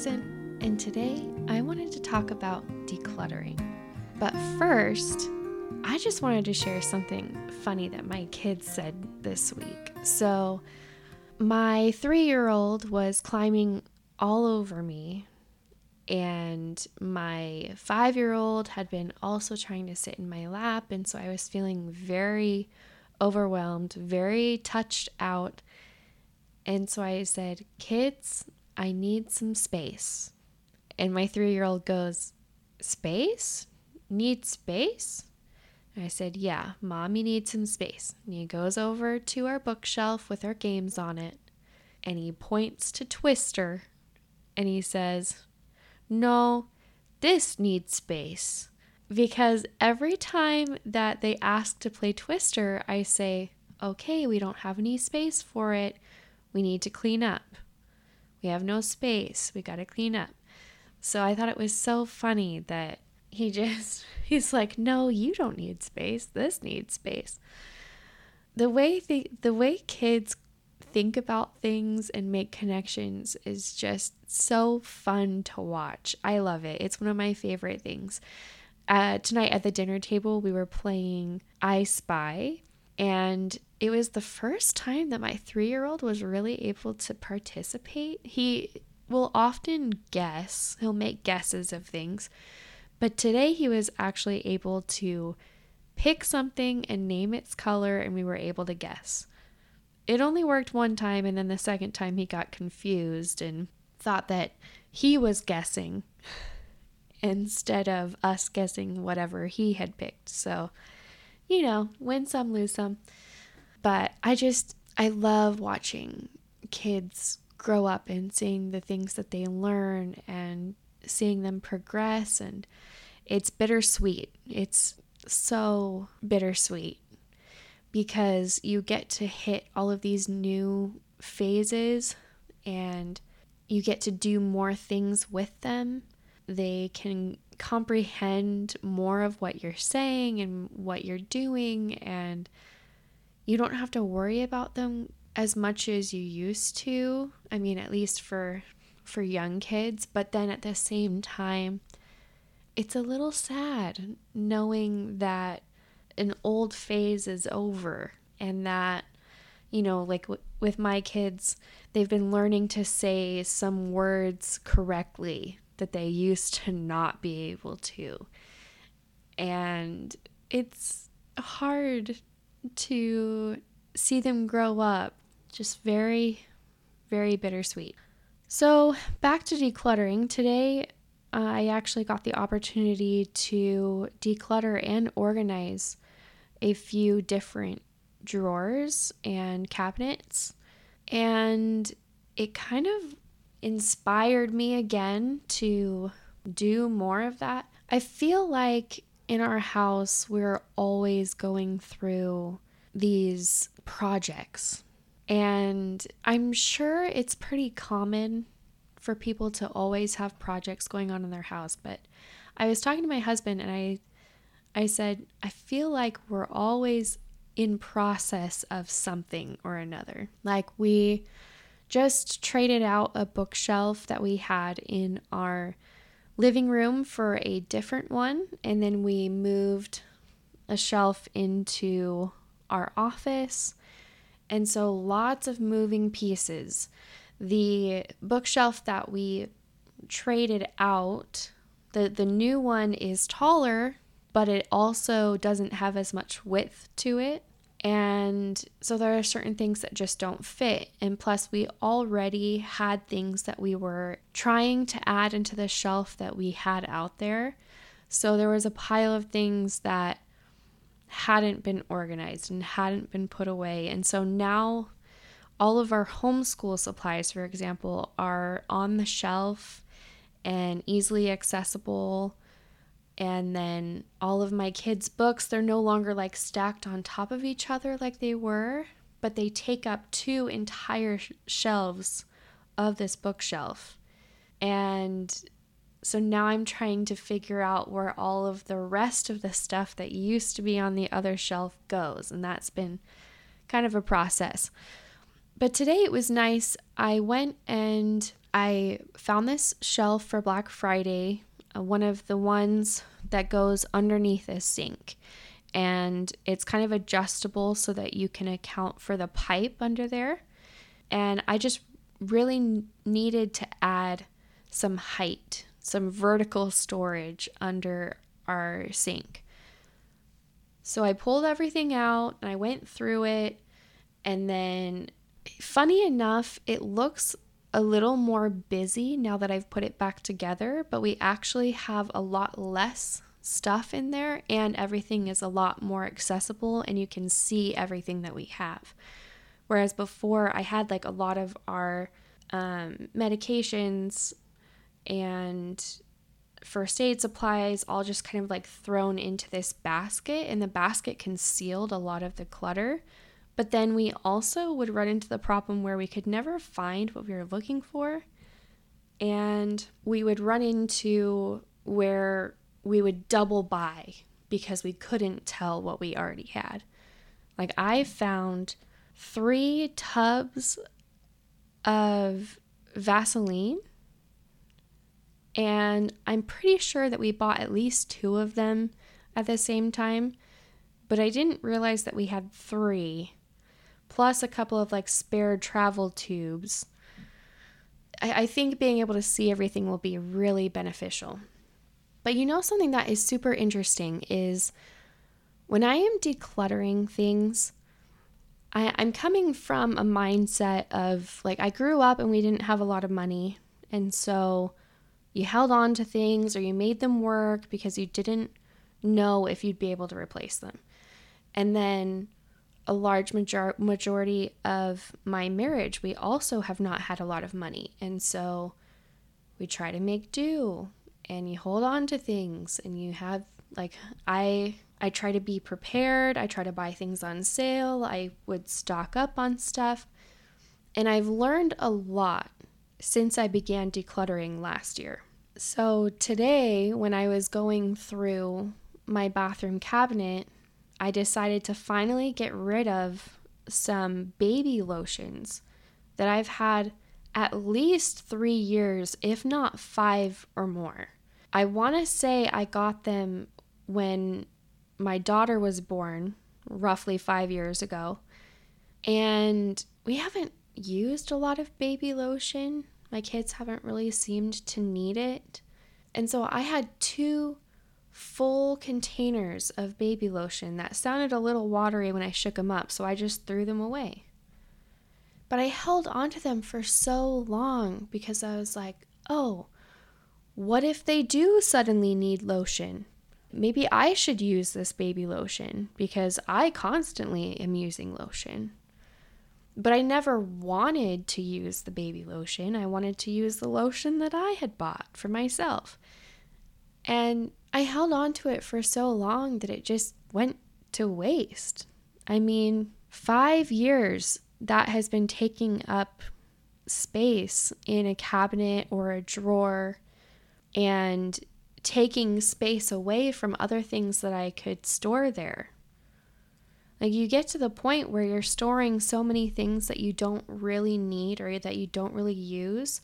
Anderson, and today I wanted to talk about decluttering. But first, I just wanted to share something funny that my kids said this week. So, my three year old was climbing all over me, and my five year old had been also trying to sit in my lap. And so I was feeling very overwhelmed, very touched out. And so I said, Kids, I need some space. And my three year old goes, Space? Need space? And I said, Yeah, mommy needs some space. And he goes over to our bookshelf with our games on it and he points to Twister and he says, No, this needs space. Because every time that they ask to play Twister, I say, Okay, we don't have any space for it. We need to clean up. We have no space. We got to clean up. So I thought it was so funny that he just, he's like, no, you don't need space. This needs space. The way the, the way kids think about things and make connections is just so fun to watch. I love it. It's one of my favorite things. Uh, tonight at the dinner table, we were playing I Spy, and it was the first time that my three year old was really able to participate. He will often guess, he'll make guesses of things, but today he was actually able to pick something and name its color, and we were able to guess. It only worked one time, and then the second time he got confused and thought that he was guessing instead of us guessing whatever he had picked. So, you know, win some, lose some. But I just, I love watching kids grow up and seeing the things that they learn and seeing them progress. And it's bittersweet. It's so bittersweet because you get to hit all of these new phases and you get to do more things with them. They can comprehend more of what you're saying and what you're doing and you don't have to worry about them as much as you used to. I mean, at least for for young kids, but then at the same time it's a little sad knowing that an old phase is over and that you know like w- with my kids they've been learning to say some words correctly that they used to not be able to and it's hard to see them grow up. Just very, very bittersweet. So, back to decluttering. Today, I actually got the opportunity to declutter and organize a few different drawers and cabinets. And it kind of inspired me again to do more of that. I feel like in our house, we're always going through these projects. And I'm sure it's pretty common for people to always have projects going on in their house, but I was talking to my husband and I I said, I feel like we're always in process of something or another. Like we just traded out a bookshelf that we had in our living room for a different one, and then we moved a shelf into our office. And so lots of moving pieces. The bookshelf that we traded out, the, the new one is taller, but it also doesn't have as much width to it. And so there are certain things that just don't fit. And plus, we already had things that we were trying to add into the shelf that we had out there. So there was a pile of things that hadn't been organized and hadn't been put away. And so now all of our homeschool supplies, for example, are on the shelf and easily accessible and then all of my kids' books, they're no longer like stacked on top of each other like they were, but they take up two entire sh- shelves of this bookshelf. And so now I'm trying to figure out where all of the rest of the stuff that used to be on the other shelf goes. And that's been kind of a process. But today it was nice. I went and I found this shelf for Black Friday, Uh, one of the ones that goes underneath a sink. And it's kind of adjustable so that you can account for the pipe under there. And I just really needed to add some height, some vertical storage under our sink. So I pulled everything out and I went through it. And then, funny enough, it looks a little more busy now that I've put it back together, but we actually have a lot less stuff in there and everything is a lot more accessible and you can see everything that we have. Whereas before, I had like a lot of our um, medications and first aid supplies all just kind of like thrown into this basket, and the basket concealed a lot of the clutter. But then we also would run into the problem where we could never find what we were looking for. And we would run into where we would double buy because we couldn't tell what we already had. Like, I found three tubs of Vaseline and I'm pretty sure that we bought at least two of them at the same time, but I didn't realize that we had three, plus a couple of like spare travel tubes. I, I think being able to see everything will be really beneficial. But you know, something that is super interesting is when I am decluttering things, I, I'm coming from a mindset of like, I grew up and we didn't have a lot of money. And so you held on to things or you made them work because you didn't know if you'd be able to replace them. And then a large major- majority of my marriage, we also have not had a lot of money. And so we try to make do and you hold on to things and you have like I I try to be prepared. I try to buy things on sale. I would stock up on stuff. And I've learned a lot since I began decluttering last year. So today, when I was going through my bathroom cabinet, I decided to finally get rid of some baby lotions that I've had at least three years, if not five or more. I want to say I got them when my daughter was born, roughly five years ago. And we haven't used a lot of baby lotion. My kids haven't really seemed to need it. And so I had two full containers of baby lotion that sounded a little watery when I shook them up, so I just threw them away. But I held onto them for so long because I was like, oh, what if they do suddenly need lotion? Maybe I should use this baby lotion because I constantly am using lotion. But I never wanted to use the baby lotion. I wanted to use the lotion that I had bought for myself. And I held on to it for so long that it just went to waste. I mean, five years that has been taking up space in a cabinet or a drawer and taking space away from other things that I could store there. Like you get to the point where you're storing so many things that you don't really need or that you don't really use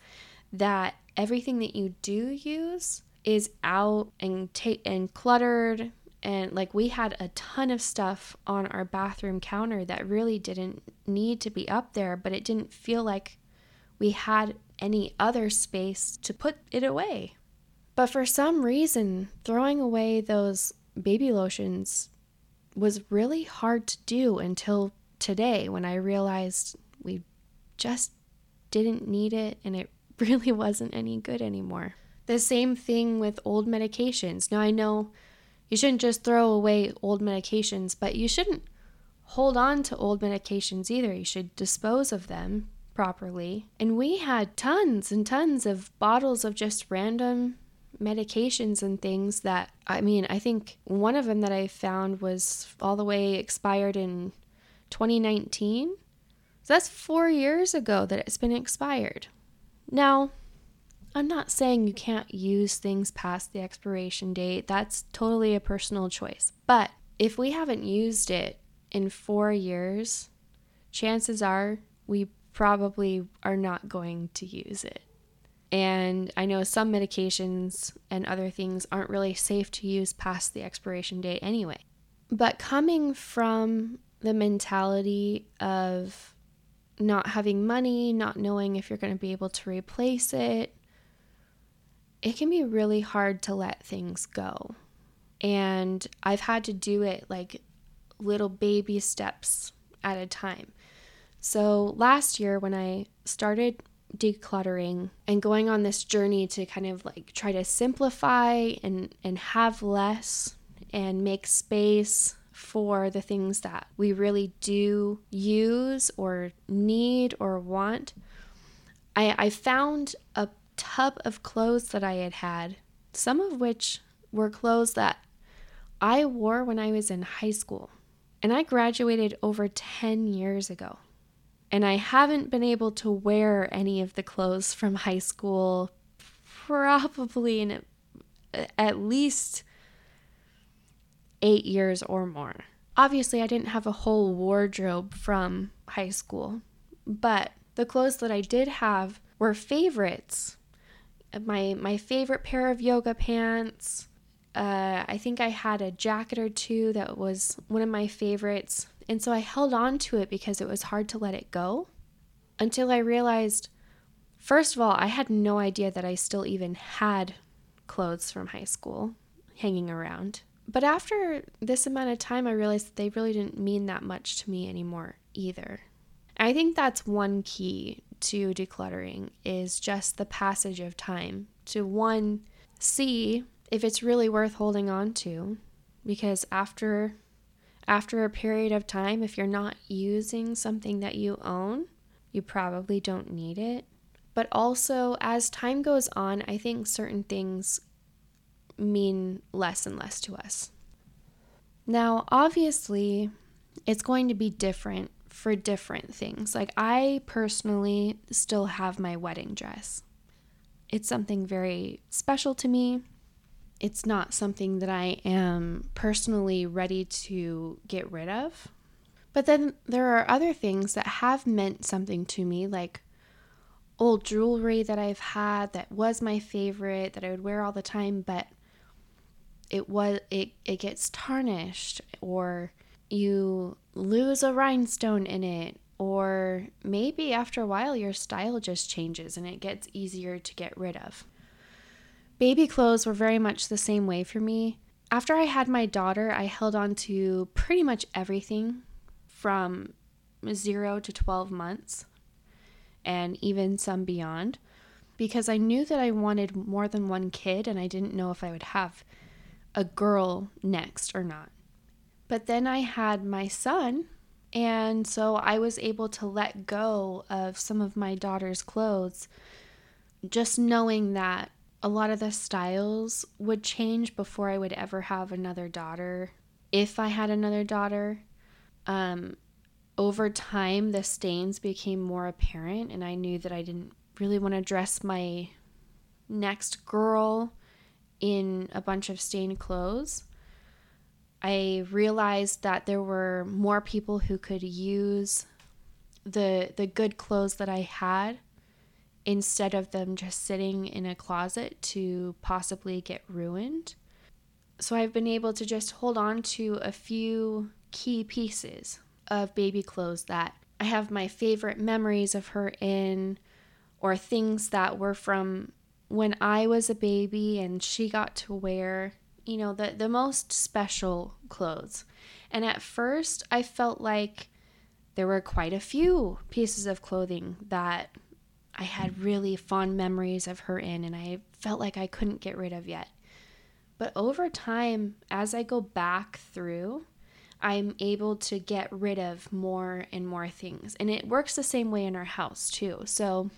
that everything that you do use is out and ta- and cluttered and like we had a ton of stuff on our bathroom counter that really didn't need to be up there but it didn't feel like we had any other space to put it away but for some reason throwing away those baby lotions was really hard to do until today when I realized we just didn't need it and it really wasn't any good anymore. The same thing with old medications. Now, I know you shouldn't just throw away old medications, but you shouldn't hold on to old medications either. You should dispose of them properly. And we had tons and tons of bottles of just random medications and things that I mean, I think one of them that I found was all the way expired in 2019. So that's 4 years ago that it's been expired. Now, I'm not saying you can't use things past the expiration date. That's totally a personal choice. But if we haven't used it in 4 years, chances are we probably are not going to use it. And I know some medications and other things aren't really safe to use past the expiration date anyway. But coming from the mentality of not having money, not knowing if you're going to be able to replace it, it can be really hard to let things go. And I've had to do it like little baby steps at a time. So last year, when I started decluttering and going on this journey to kind of like try to simplify and, and have less and make space for the things that we really do use or need or want, I, I found a tub of clothes that I had had, some of which were clothes that I wore when I was in high school. And I graduated over 10 years ago. And I haven't been able to wear any of the clothes from high school probably in at least eight years or more. Obviously, I didn't have a whole wardrobe from high school, but the clothes that I did have were favorites. My my favorite pair of yoga pants. Uh, I think I had a jacket or two that was one of my favorites, and so I held on to it because it was hard to let it go. Until I realized, first of all, I had no idea that I still even had clothes from high school hanging around. But after this amount of time, I realized that they really didn't mean that much to me anymore either. I think that's one key to decluttering is just the passage of time to one see if it's really worth holding on to because after after a period of time if you're not using something that you own, you probably don't need it. But also as time goes on, I think certain things mean less and less to us. Now, obviously, it's going to be different for different things. Like, I personally still have my wedding dress. It's something very special to me. It's not something that I am personally ready to get rid of. But then there are other things that have meant something to me, like old jewelry that I've had that was my favorite, that I would wear all the time, but it was it, it gets tarnished or you lose a rhinestone in it or maybe after a while your style just changes and it gets easier to get rid of. Baby clothes were very much the same way for me. After I had my daughter, I held on to pretty much everything from 0 to 12 months and even some beyond because I knew that I wanted more than one kid and I didn't know if I would have a girl next or not. But then I had my son, and so I was able to let go of some of my daughter's clothes, just knowing that a lot of the styles would change before I would ever have another daughter. If I had another daughter, um, over time, the stains became more apparent, and I knew that I didn't really want to dress my next girl in a bunch of stained clothes. I realized that there were more people who could use the the good clothes that I had instead of them just sitting in a closet to possibly get ruined. So I've been able to just hold on to a few key pieces of baby clothes that I have my favorite memories of her in or things that were from when I was a baby and she got to wear, you know, the, the most special clothes. And at first, I felt like there were quite a few pieces of clothing that I had really fond memories of her in, and I felt like I couldn't get rid of yet. But over time, as I go back through, I'm able to get rid of more and more things. And it works the same way in our house, too. So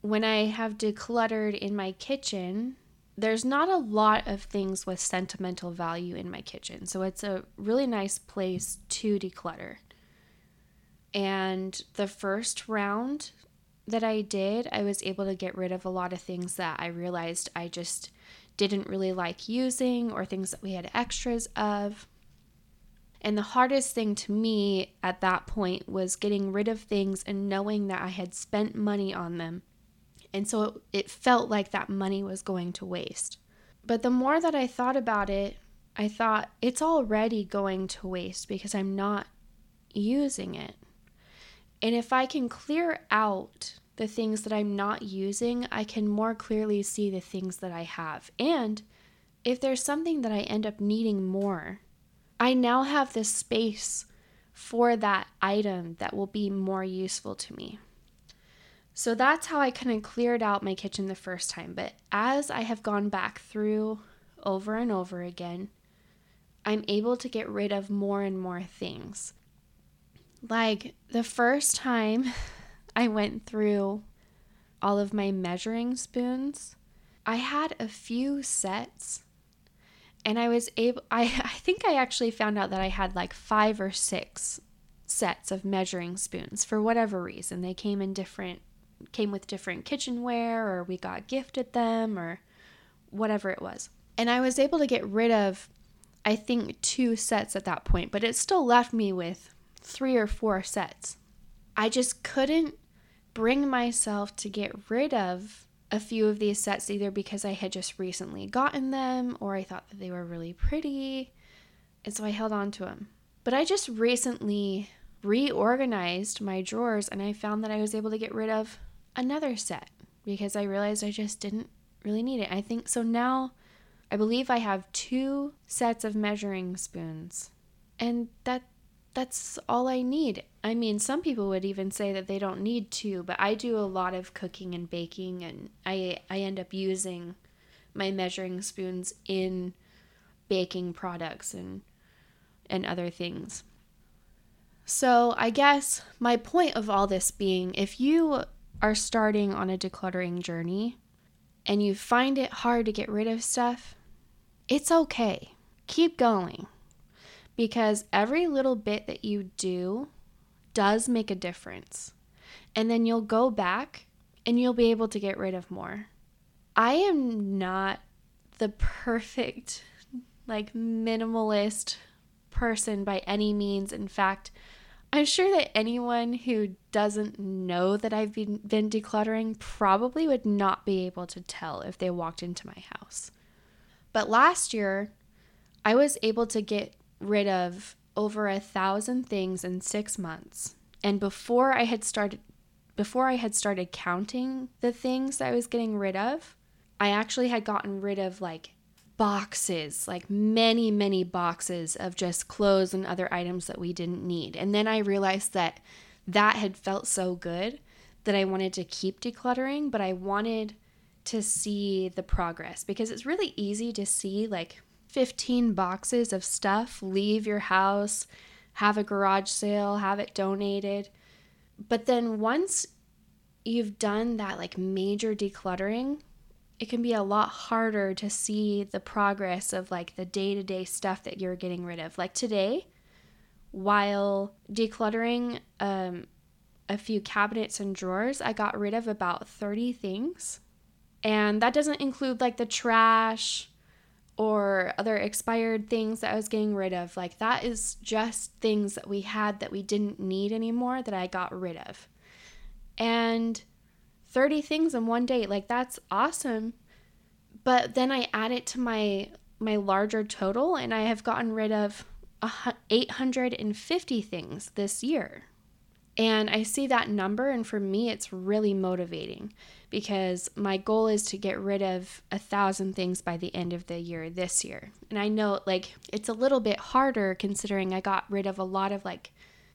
when I have decluttered in my kitchen, there's not a lot of things with sentimental value in my kitchen. So it's a really nice place to declutter. And the first round that I did, I was able to get rid of a lot of things that I realized I just didn't really like using or things that we had extras of. And the hardest thing to me at that point was getting rid of things and knowing that I had spent money on them And so it, it felt like that money was going to waste. But the more that I thought about it, I thought it's already going to waste because I'm not using it. And if I can clear out the things that I'm not using, I can more clearly see the things that I have. And if there's something that I end up needing more, I now have this space for that item that will be more useful to me. So that's how I kind of cleared out my kitchen the first time. But as I have gone back through over and over again, I'm able to get rid of more and more things. Like the first time I went through all of my measuring spoons, I had a few sets and I was able I I think I actually found out that I had like 5 or 6 sets of measuring spoons for whatever reason. They came in different came with different kitchenware or we got gifted them or whatever it was. And I was able to get rid of I think two sets at that point, but it still left me with three or four sets. I just couldn't bring myself to get rid of a few of these sets either because I had just recently gotten them or I thought that they were really pretty. And so I held on to them. But I just recently reorganized my drawers and I found that I was able to get rid of another set because I realized I just didn't really need it. I think so now I believe I have two sets of measuring spoons. And that that's all I need. I mean, some people would even say that they don't need two, but I do a lot of cooking and baking and I I end up using my measuring spoons in baking products and and other things. So, I guess my point of all this being if you are starting on a decluttering journey and you find it hard to get rid of stuff, it's okay. Keep going because every little bit that you do does make a difference. And then you'll go back and you'll be able to get rid of more. I am not the perfect, like, minimalist person by any means. In fact, I'm sure that anyone who doesn't know that I've been, been decluttering probably would not be able to tell if they walked into my house. But last year, I was able to get rid of over a thousand things in six months. And before I had started before I had started counting the things I was getting rid of, I actually had gotten rid of like boxes, like many, many boxes of just clothes and other items that we didn't need. And then I realized that that had felt so good that I wanted to keep decluttering, but I wanted to see the progress because it's really easy to see like 15 boxes of stuff, leave your house, have a garage sale, have it donated. But then once you've done that like major decluttering, it can be a lot harder to see the progress of like the day to day stuff that you're getting rid of. Like today, while decluttering um, a few cabinets and drawers, I got rid of about 30 things. And that doesn't include like the trash or other expired things that I was getting rid of. Like that is just things that we had that we didn't need anymore that I got rid of. And 30 things in one day, like that's awesome. But then I add it to my my larger total and I have gotten rid of 850 things this year. And I see that number, and for me, it's really motivating because my goal is to get rid of a thousand things by the end of the year this year. And I know like it's a little bit harder considering I got rid of a lot of like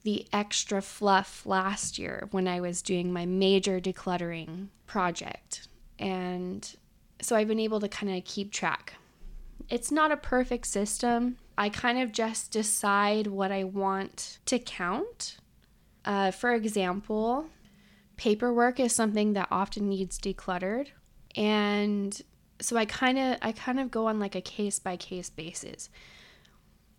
the extra fluff last year when I was doing my major decluttering project. And so I've been able to kind of keep track. It's not a perfect system. I kind of just decide what I want to count. Uh, for example, paperwork is something that often needs decluttered and so i kind of i kind of go on like a case by case basis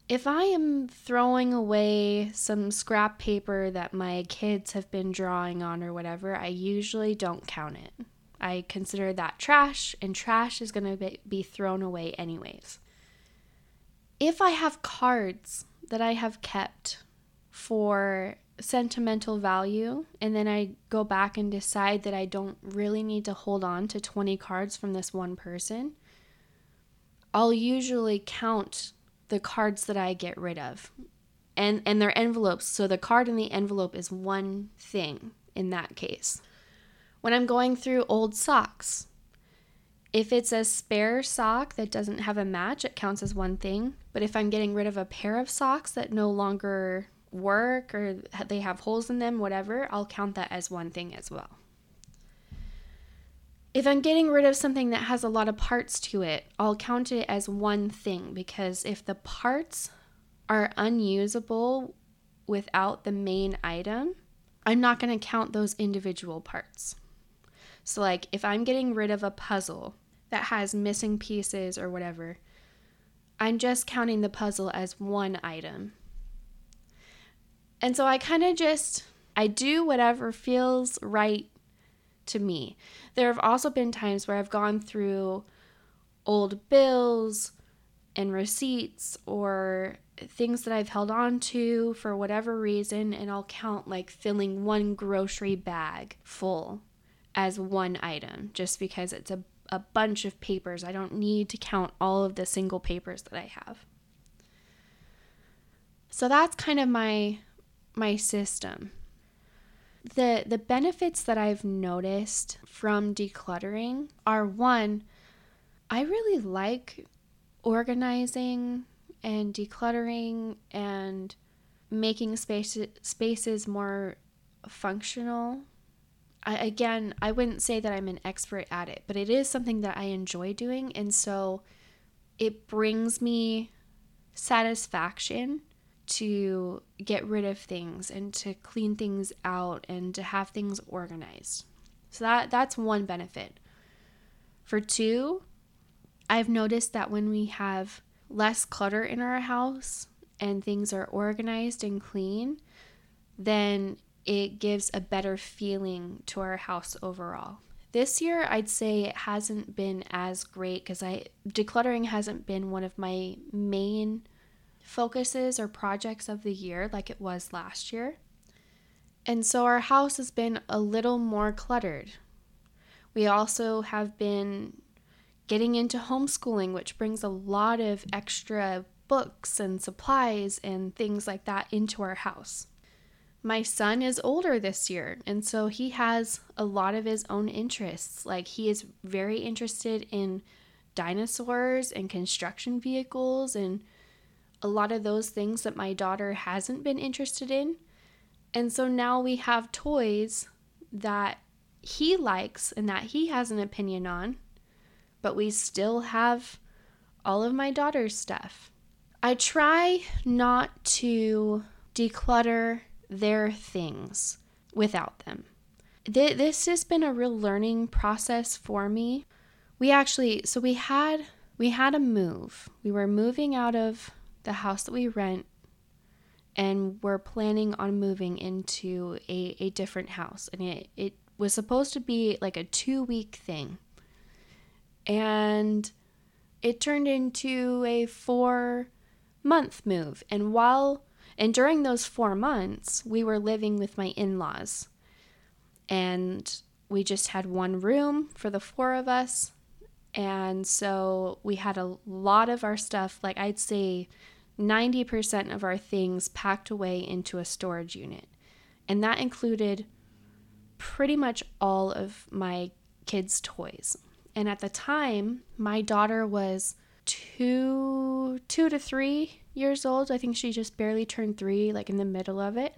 if i am throwing away some scrap paper that my kids have been drawing on or whatever i usually don't count it. I consider that trash and trash is going to be thrown away anyways. If i have cards that i have kept for sentimental value and then I go back and decide that I don't really need to hold on to 20 cards from this one person, I'll usually count the cards that I get rid of and and their envelopes. So the card in the envelope is one thing in that case. When I'm going through old socks, if it's a spare sock that doesn't have a match, it counts as one thing. But if I'm getting rid of a pair of socks that no longer work or they have holes in them, whatever, I'll count that as one thing as well. If I'm getting rid of something that has a lot of parts to it, I'll count it as one thing because if the parts are unusable without the main item, I'm not going to count those individual parts. So, like, if I'm getting rid of a puzzle that has missing pieces or whatever, I'm just counting the puzzle as one item. And so I kind of just I do whatever feels right to me. There have also been times where I've gone through old bills and receipts or things that I've held on to for whatever reason and I'll count like filling one grocery bag full as one item just because it's a a bunch of papers. I don't need to count all of the single papers that I have. So that's kind of my my system. The the benefits that I've noticed from decluttering are one, I really like organizing and decluttering and making spaces spaces more functional. I, again, I wouldn't say that I'm an expert at it, but it is something that I enjoy doing and so it brings me satisfaction to get rid of things and to clean things out and to have things organized. So that that's one benefit. For two, I've noticed that when we have less clutter in our house and things are organized and clean, then it gives a better feeling to our house overall. This year, I'd say it hasn't been as great because I decluttering hasn't been one of my main focuses or projects of the year like it was last year. And so our house has been a little more cluttered. We also have been getting into homeschooling, which brings a lot of extra books and supplies and things like that into our house. My son is older this year, and so he has a lot of his own interests. Like, he is very interested in dinosaurs and construction vehicles and a lot of those things that my daughter hasn't been interested in. And so now we have toys that he likes and that he has an opinion on, but we still have all of my daughter's stuff. I try not to declutter their things without them. This has been a real learning process for me. We actually, so we had we had a move. We were moving out of the house that we rent and we're planning on moving into a, a different house. And it, it was supposed to be like a two week thing. And it turned into a four month move. And while and during those four months we were living with my in-laws. And we just had one room for the four of us and so we had a lot of our stuff like i'd say 90% of our things packed away into a storage unit. And that included pretty much all of my kids' toys. And at the time, my daughter was two, two to three years old. I think she just barely turned three, like in the middle of it.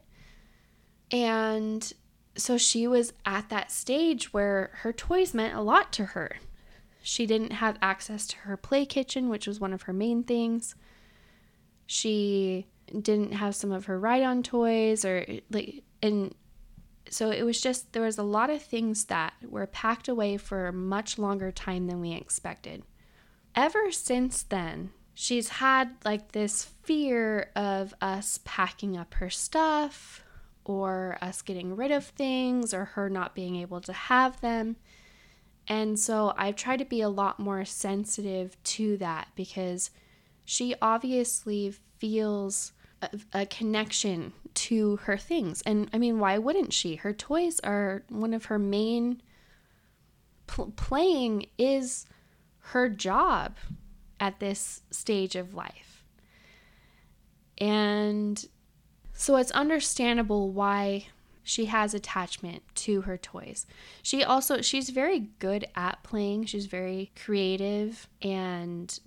And so she was at that stage where her toys meant a lot to her. She didn't have access to her play kitchen, which was one of her main things she didn't have some of her ride on toys or like and so it was just there was a lot of things that were packed away for a much longer time than we expected. Ever since then, she's had like this fear of us packing up her stuff or us getting rid of things or her not being able to have them. And so I've tried to be a lot more sensitive to that because she obviously feels a, a connection to her things. And I mean, why wouldn't she? Her toys are one of her main pl- playing is her job at this stage of life. And so it's understandable why she has attachment to her toys. She also she's very good at playing. She's very creative and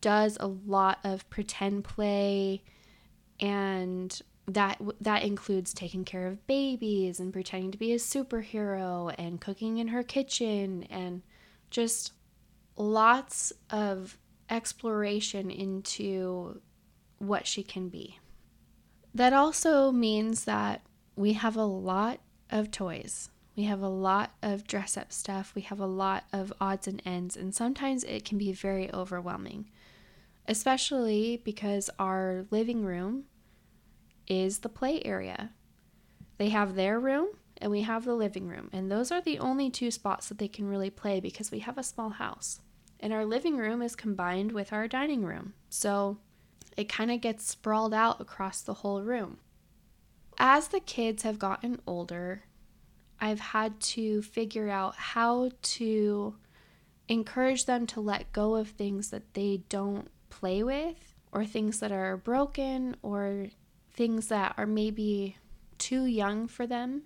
does a lot of pretend play and that that includes taking care of babies and pretending to be a superhero and cooking in her kitchen and just lots of exploration into what she can be. That also means that we have a lot of toys. We have a lot of dress up stuff. We have a lot of odds and ends, and sometimes it can be very overwhelming, especially because our living room is the play area. They have their room and we have the living room, and those are the only two spots that they can really play because we have a small house. And our living room is combined with our dining room, so it kind of gets sprawled out across the whole room. As the kids have gotten older, I've had to figure out how to encourage them to let go of things that they don't play with or things that are broken or things that are maybe too young for them,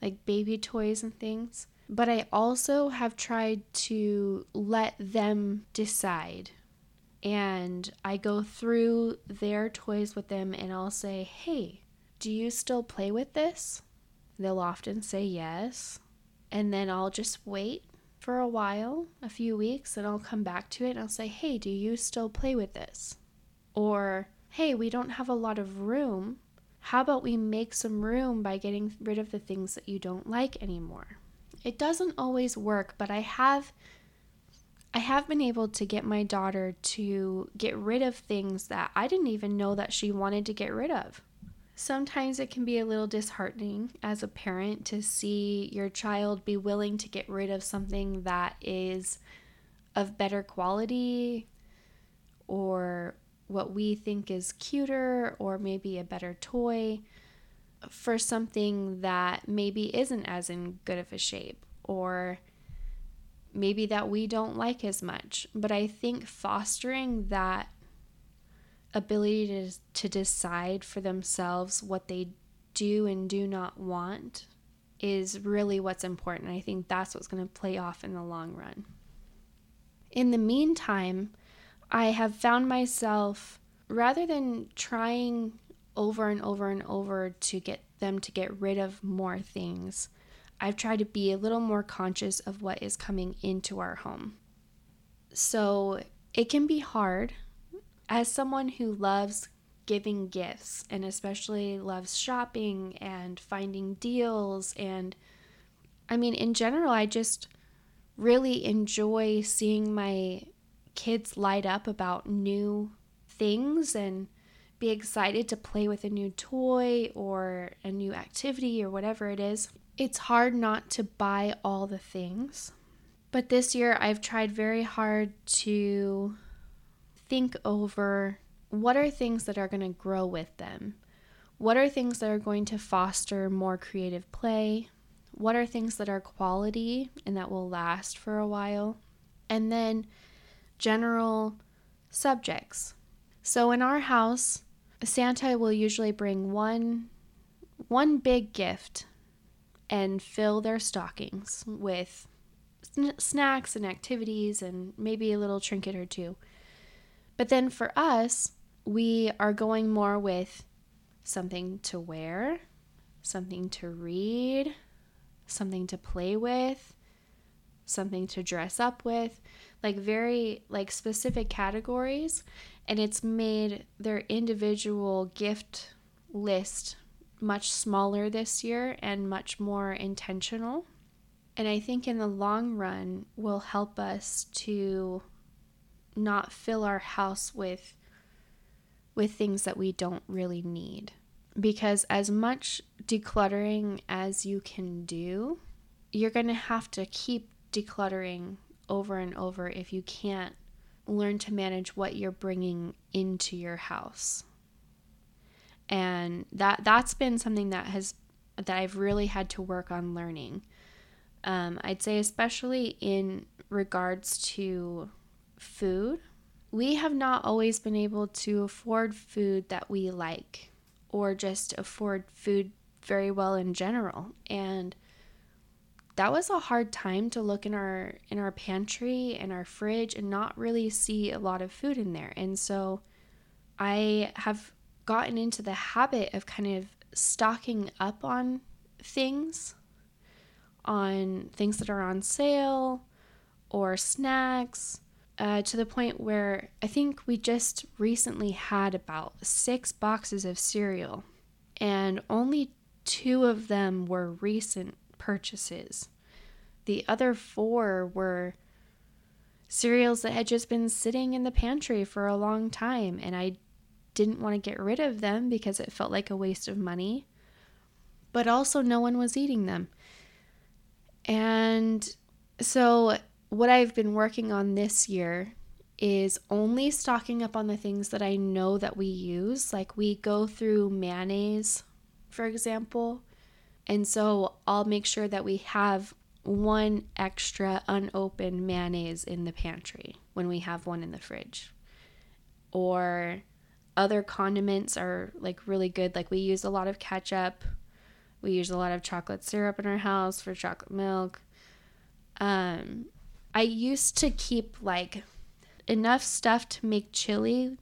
like baby toys and things. But I also have tried to let them decide. And I go through their toys with them and I'll say, hey, do you still play with this? They'll often say yes. And then I'll just wait for a while, a few weeks, and I'll come back to it and I'll say, hey, do you still play with this? Or hey, we don't have a lot of room. How about we make some room by getting rid of the things that you don't like anymore? It doesn't always work, but I have I have been able to get my daughter to get rid of things that I didn't even know that she wanted to get rid of. Sometimes it can be a little disheartening as a parent to see your child be willing to get rid of something that is of better quality or what we think is cuter or maybe a better toy for something that maybe isn't as in good of a shape or maybe that we don't like as much. But I think fostering that ability to, to decide for themselves what they do and do not want is really what's important. I think that's what's going to play off in the long run. In the meantime, I have found myself rather than trying over and over and over to get them to get rid of more things, I've tried to be a little more conscious of what is coming into our home. So it can be hard as someone who loves giving gifts and especially loves shopping and finding deals and I mean in general I just really enjoy seeing my kids light up about new things and be excited to play with a new toy or a new activity or whatever it is. It's hard not to buy all the things. But this year I've tried very hard to think over what are things that are going to grow with them? What are things that are going to foster more creative play? What are things that are quality and that will last for a while? And then general subjects. So in our house, Santa will usually bring one one big gift and fill their stockings with sn- snacks and activities and maybe a little trinket or two. But then for us, we are going more with something to wear, something to read, something to play with, something to dress up with, like very like specific categories and it's made their individual gift list much smaller this year and much more intentional. And I think in the long run will help us to not fill our house with with things that we don't really need. Because as much decluttering as you can do, you're going to have to keep decluttering over and over if you can't learn to manage what you're bringing into your house. And that that's been something that has that I've really had to work on learning. Um, I'd say especially in regards to food, we have not always been able to afford food that we like or just afford food very well in general. And that was a hard time to look in our in our pantry and our fridge and not really see a lot of food in there. And so I have gotten into the habit of kind of stocking up on things on things that are on sale or snacks uh, to the point where I think we just recently had about six boxes of cereal, and only two of them were recent purchases. The other four were cereals that had just been sitting in the pantry for a long time, and I didn't want to get rid of them because it felt like a waste of money. But also, no one was eating them. And so, what I've been working on this year is only stocking up on the things that I know that we use. Like, we go through mayonnaise, for example. And so, I'll make sure that we have one extra unopened mayonnaise in the pantry when we have one in the fridge. Or other condiments are like really good. Like we use a lot of ketchup. We use a lot of chocolate syrup in our house for chocolate milk. Um, I used to keep like enough stuff to make chili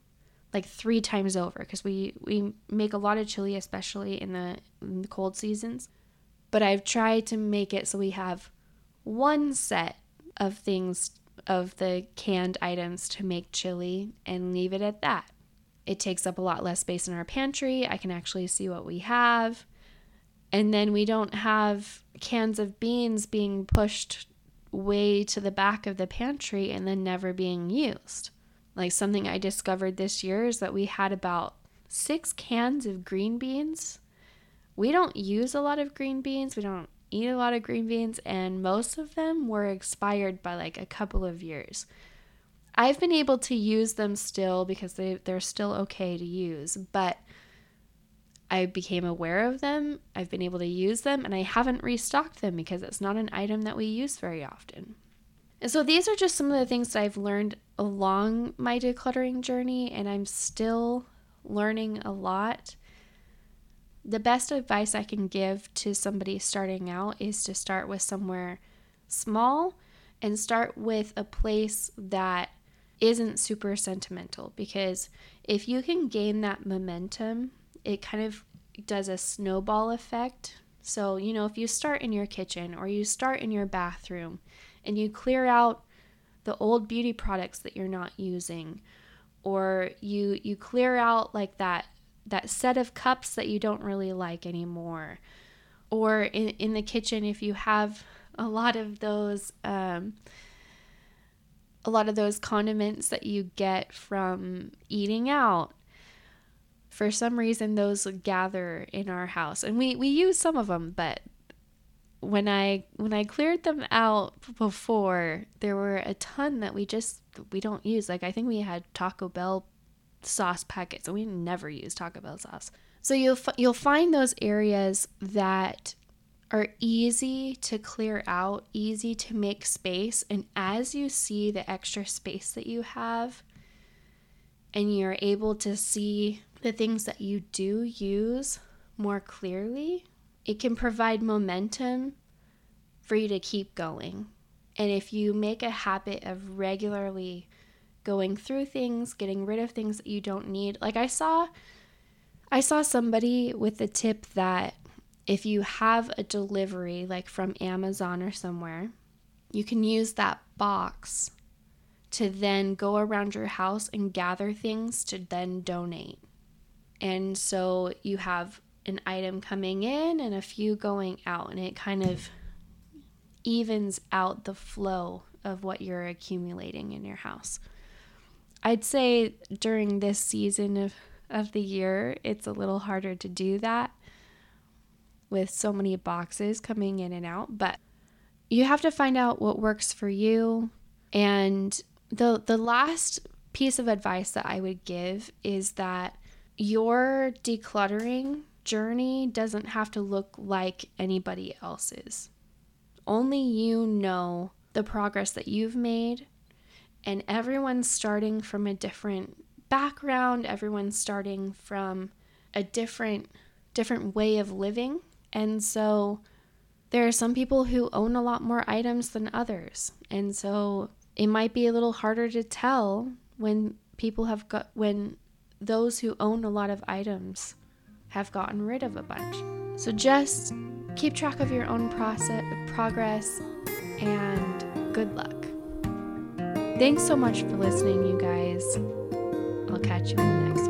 like three times over because we we make a lot of chili especially in the, in the cold seasons but i've tried to make it so we have one set of things of the canned items to make chili and leave it at that. It takes up a lot less space in our pantry. I can actually see what we have. And then we don't have cans of beans being pushed way to the back of the pantry and then never being used. Like something I discovered this year is that we had about six cans of green beans. We don't use a lot of green beans. We don't eat a lot of green beans, and most of them were expired by like a couple of years. I've been able to use them still because they, they're still okay to use, but I became aware of them. I've been able to use them, and I haven't restocked them because it's not an item that we use very often. And so these are just some of the things that I've learned along my decluttering journey, and I'm still learning a lot the best advice I can give to somebody starting out is to start with somewhere small and start with a place that isn't super sentimental because if you can gain that momentum, it kind of does a snowball effect. So, you know, if you start in your kitchen or you start in your bathroom and you clear out the old beauty products that you're not using or you you clear out like that that set of cups that you don't really like anymore. Or in, in the kitchen, if you have a lot of those, um, a lot of those condiments that you get from eating out. For some reason, those gather in our house, and we we use some of them. But when I when I cleared them out before, there were a ton that we just we don't use. Like I think we had Taco Bell sauce packets, and we never use Taco Bell sauce. So you'll you'll find those areas that are easy to clear out, easy to make space, and as you see the extra space that you have, and you're able to see the things that you do use more clearly, it can provide momentum for you to keep going. And if you make a habit of regularly going through things, getting rid of things that you don't need. Like I saw I saw somebody with the tip that if you have a delivery like from Amazon or somewhere, you can use that box to then go around your house and gather things to then donate. And so you have an item coming in and a few going out, and it kind of evens out the flow of what you're accumulating in your house. I'd say during this season of, of the year, it's a little harder to do that with so many boxes coming in and out, but you have to find out what works for you. And the the last piece of advice that I would give is that your decluttering journey doesn't have to look like anybody else's. Only you know the progress that you've made, and everyone's starting from a different background, everyone's starting from a different different way of living. And so there are some people who own a lot more items than others. And so it might be a little harder to tell when people have got when those who own a lot of items have gotten rid of a bunch. So just keep track of your own process progress and good luck. Thanks so much for listening, you guys. I'll catch you in the next.